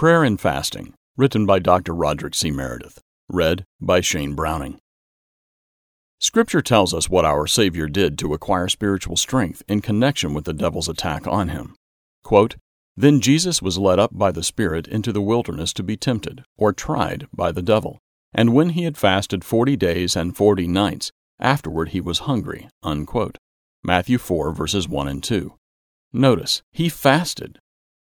Prayer and Fasting, written by Dr. Roderick C. Meredith, read by Shane Browning. Scripture tells us what our Savior did to acquire spiritual strength in connection with the devil's attack on him. Quote, then Jesus was led up by the Spirit into the wilderness to be tempted, or tried, by the devil. And when he had fasted forty days and forty nights, afterward he was hungry. Unquote. Matthew 4, verses 1 and 2. Notice, he fasted.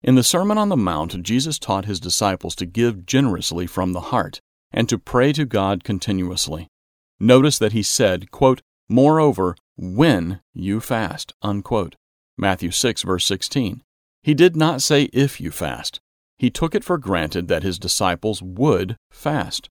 In the Sermon on the Mount, Jesus taught his disciples to give generously from the heart and to pray to God continuously. Notice that he said, quote, Moreover, when you fast. Unquote. Matthew 6, verse 16. He did not say if you fast. He took it for granted that his disciples would fast.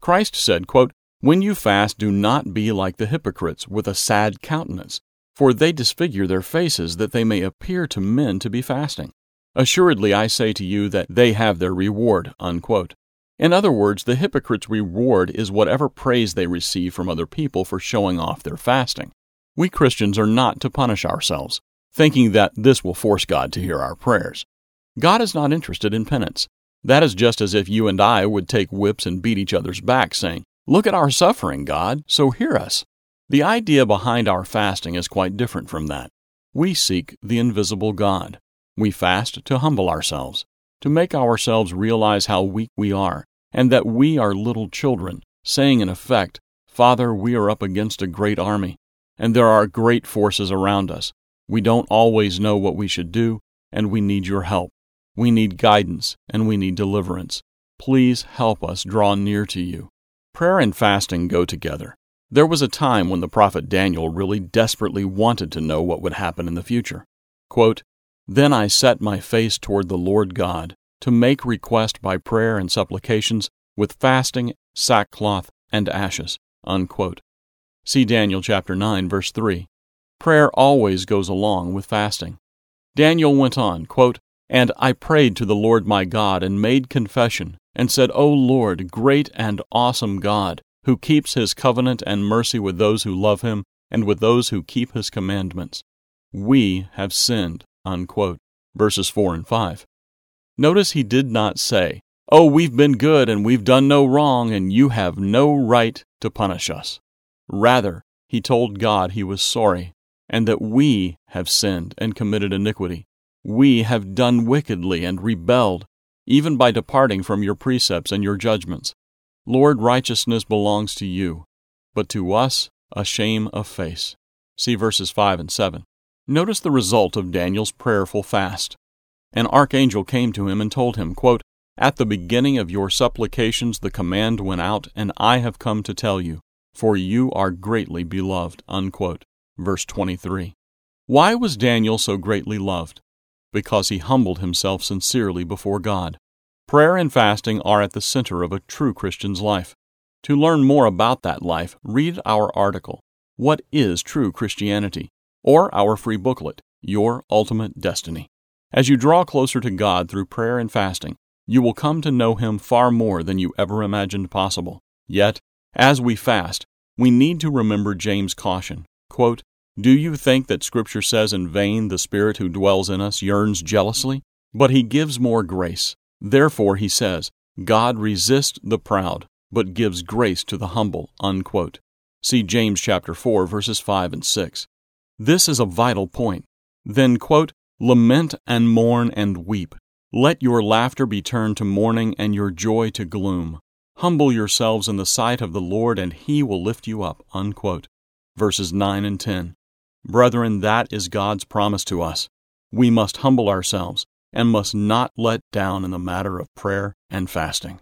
Christ said, quote, When you fast, do not be like the hypocrites with a sad countenance, for they disfigure their faces that they may appear to men to be fasting. Assuredly, I say to you that they have their reward. Unquote. In other words, the hypocrite's reward is whatever praise they receive from other people for showing off their fasting. We Christians are not to punish ourselves thinking that this will force God to hear our prayers. God is not interested in penance. That is just as if you and I would take whips and beat each other's back, saying, Look at our suffering, God, so hear us. The idea behind our fasting is quite different from that. We seek the invisible God. We fast to humble ourselves, to make ourselves realize how weak we are, and that we are little children, saying in effect, Father, we are up against a great army, and there are great forces around us, we don't always know what we should do, and we need your help. We need guidance, and we need deliverance. Please help us draw near to you. Prayer and fasting go together. There was a time when the prophet Daniel really desperately wanted to know what would happen in the future. Quote, then I set my face toward the Lord God to make request by prayer and supplications with fasting, sackcloth, and ashes. Unquote. See Daniel chapter 9 verse 3. Prayer always goes along with fasting. Daniel went on, quote, And I prayed to the Lord my God and made confession, and said, O Lord, great and awesome God, who keeps his covenant and mercy with those who love him and with those who keep his commandments. We have sinned. Unquote. Verses 4 and 5. Notice he did not say, Oh, we've been good and we've done no wrong, and you have no right to punish us. Rather, he told God he was sorry and that we have sinned and committed iniquity. We have done wickedly and rebelled, even by departing from your precepts and your judgments. Lord, righteousness belongs to you, but to us a shame of face. See verses 5 and 7. Notice the result of Daniel's prayerful fast. An archangel came to him and told him, quote, At the beginning of your supplications the command went out, and I have come to tell you, for you are greatly beloved. Unquote verse 23. Why was Daniel so greatly loved? Because he humbled himself sincerely before God. Prayer and fasting are at the center of a true Christian's life. To learn more about that life, read our article, What is True Christianity? Or our free booklet, Your Ultimate Destiny. As you draw closer to God through prayer and fasting, you will come to know Him far more than you ever imagined possible. Yet, as we fast, we need to remember James' caution quote, do you think that Scripture says in vain the Spirit who dwells in us yearns jealously? But he gives more grace. Therefore, he says, God resists the proud, but gives grace to the humble. Unquote. See James chapter 4, verses 5 and 6. This is a vital point. Then, quote, Lament and mourn and weep. Let your laughter be turned to mourning and your joy to gloom. Humble yourselves in the sight of the Lord, and he will lift you up. Unquote. Verses 9 and 10. Brethren, that is God's promise to us. We must humble ourselves and must not let down in the matter of prayer and fasting.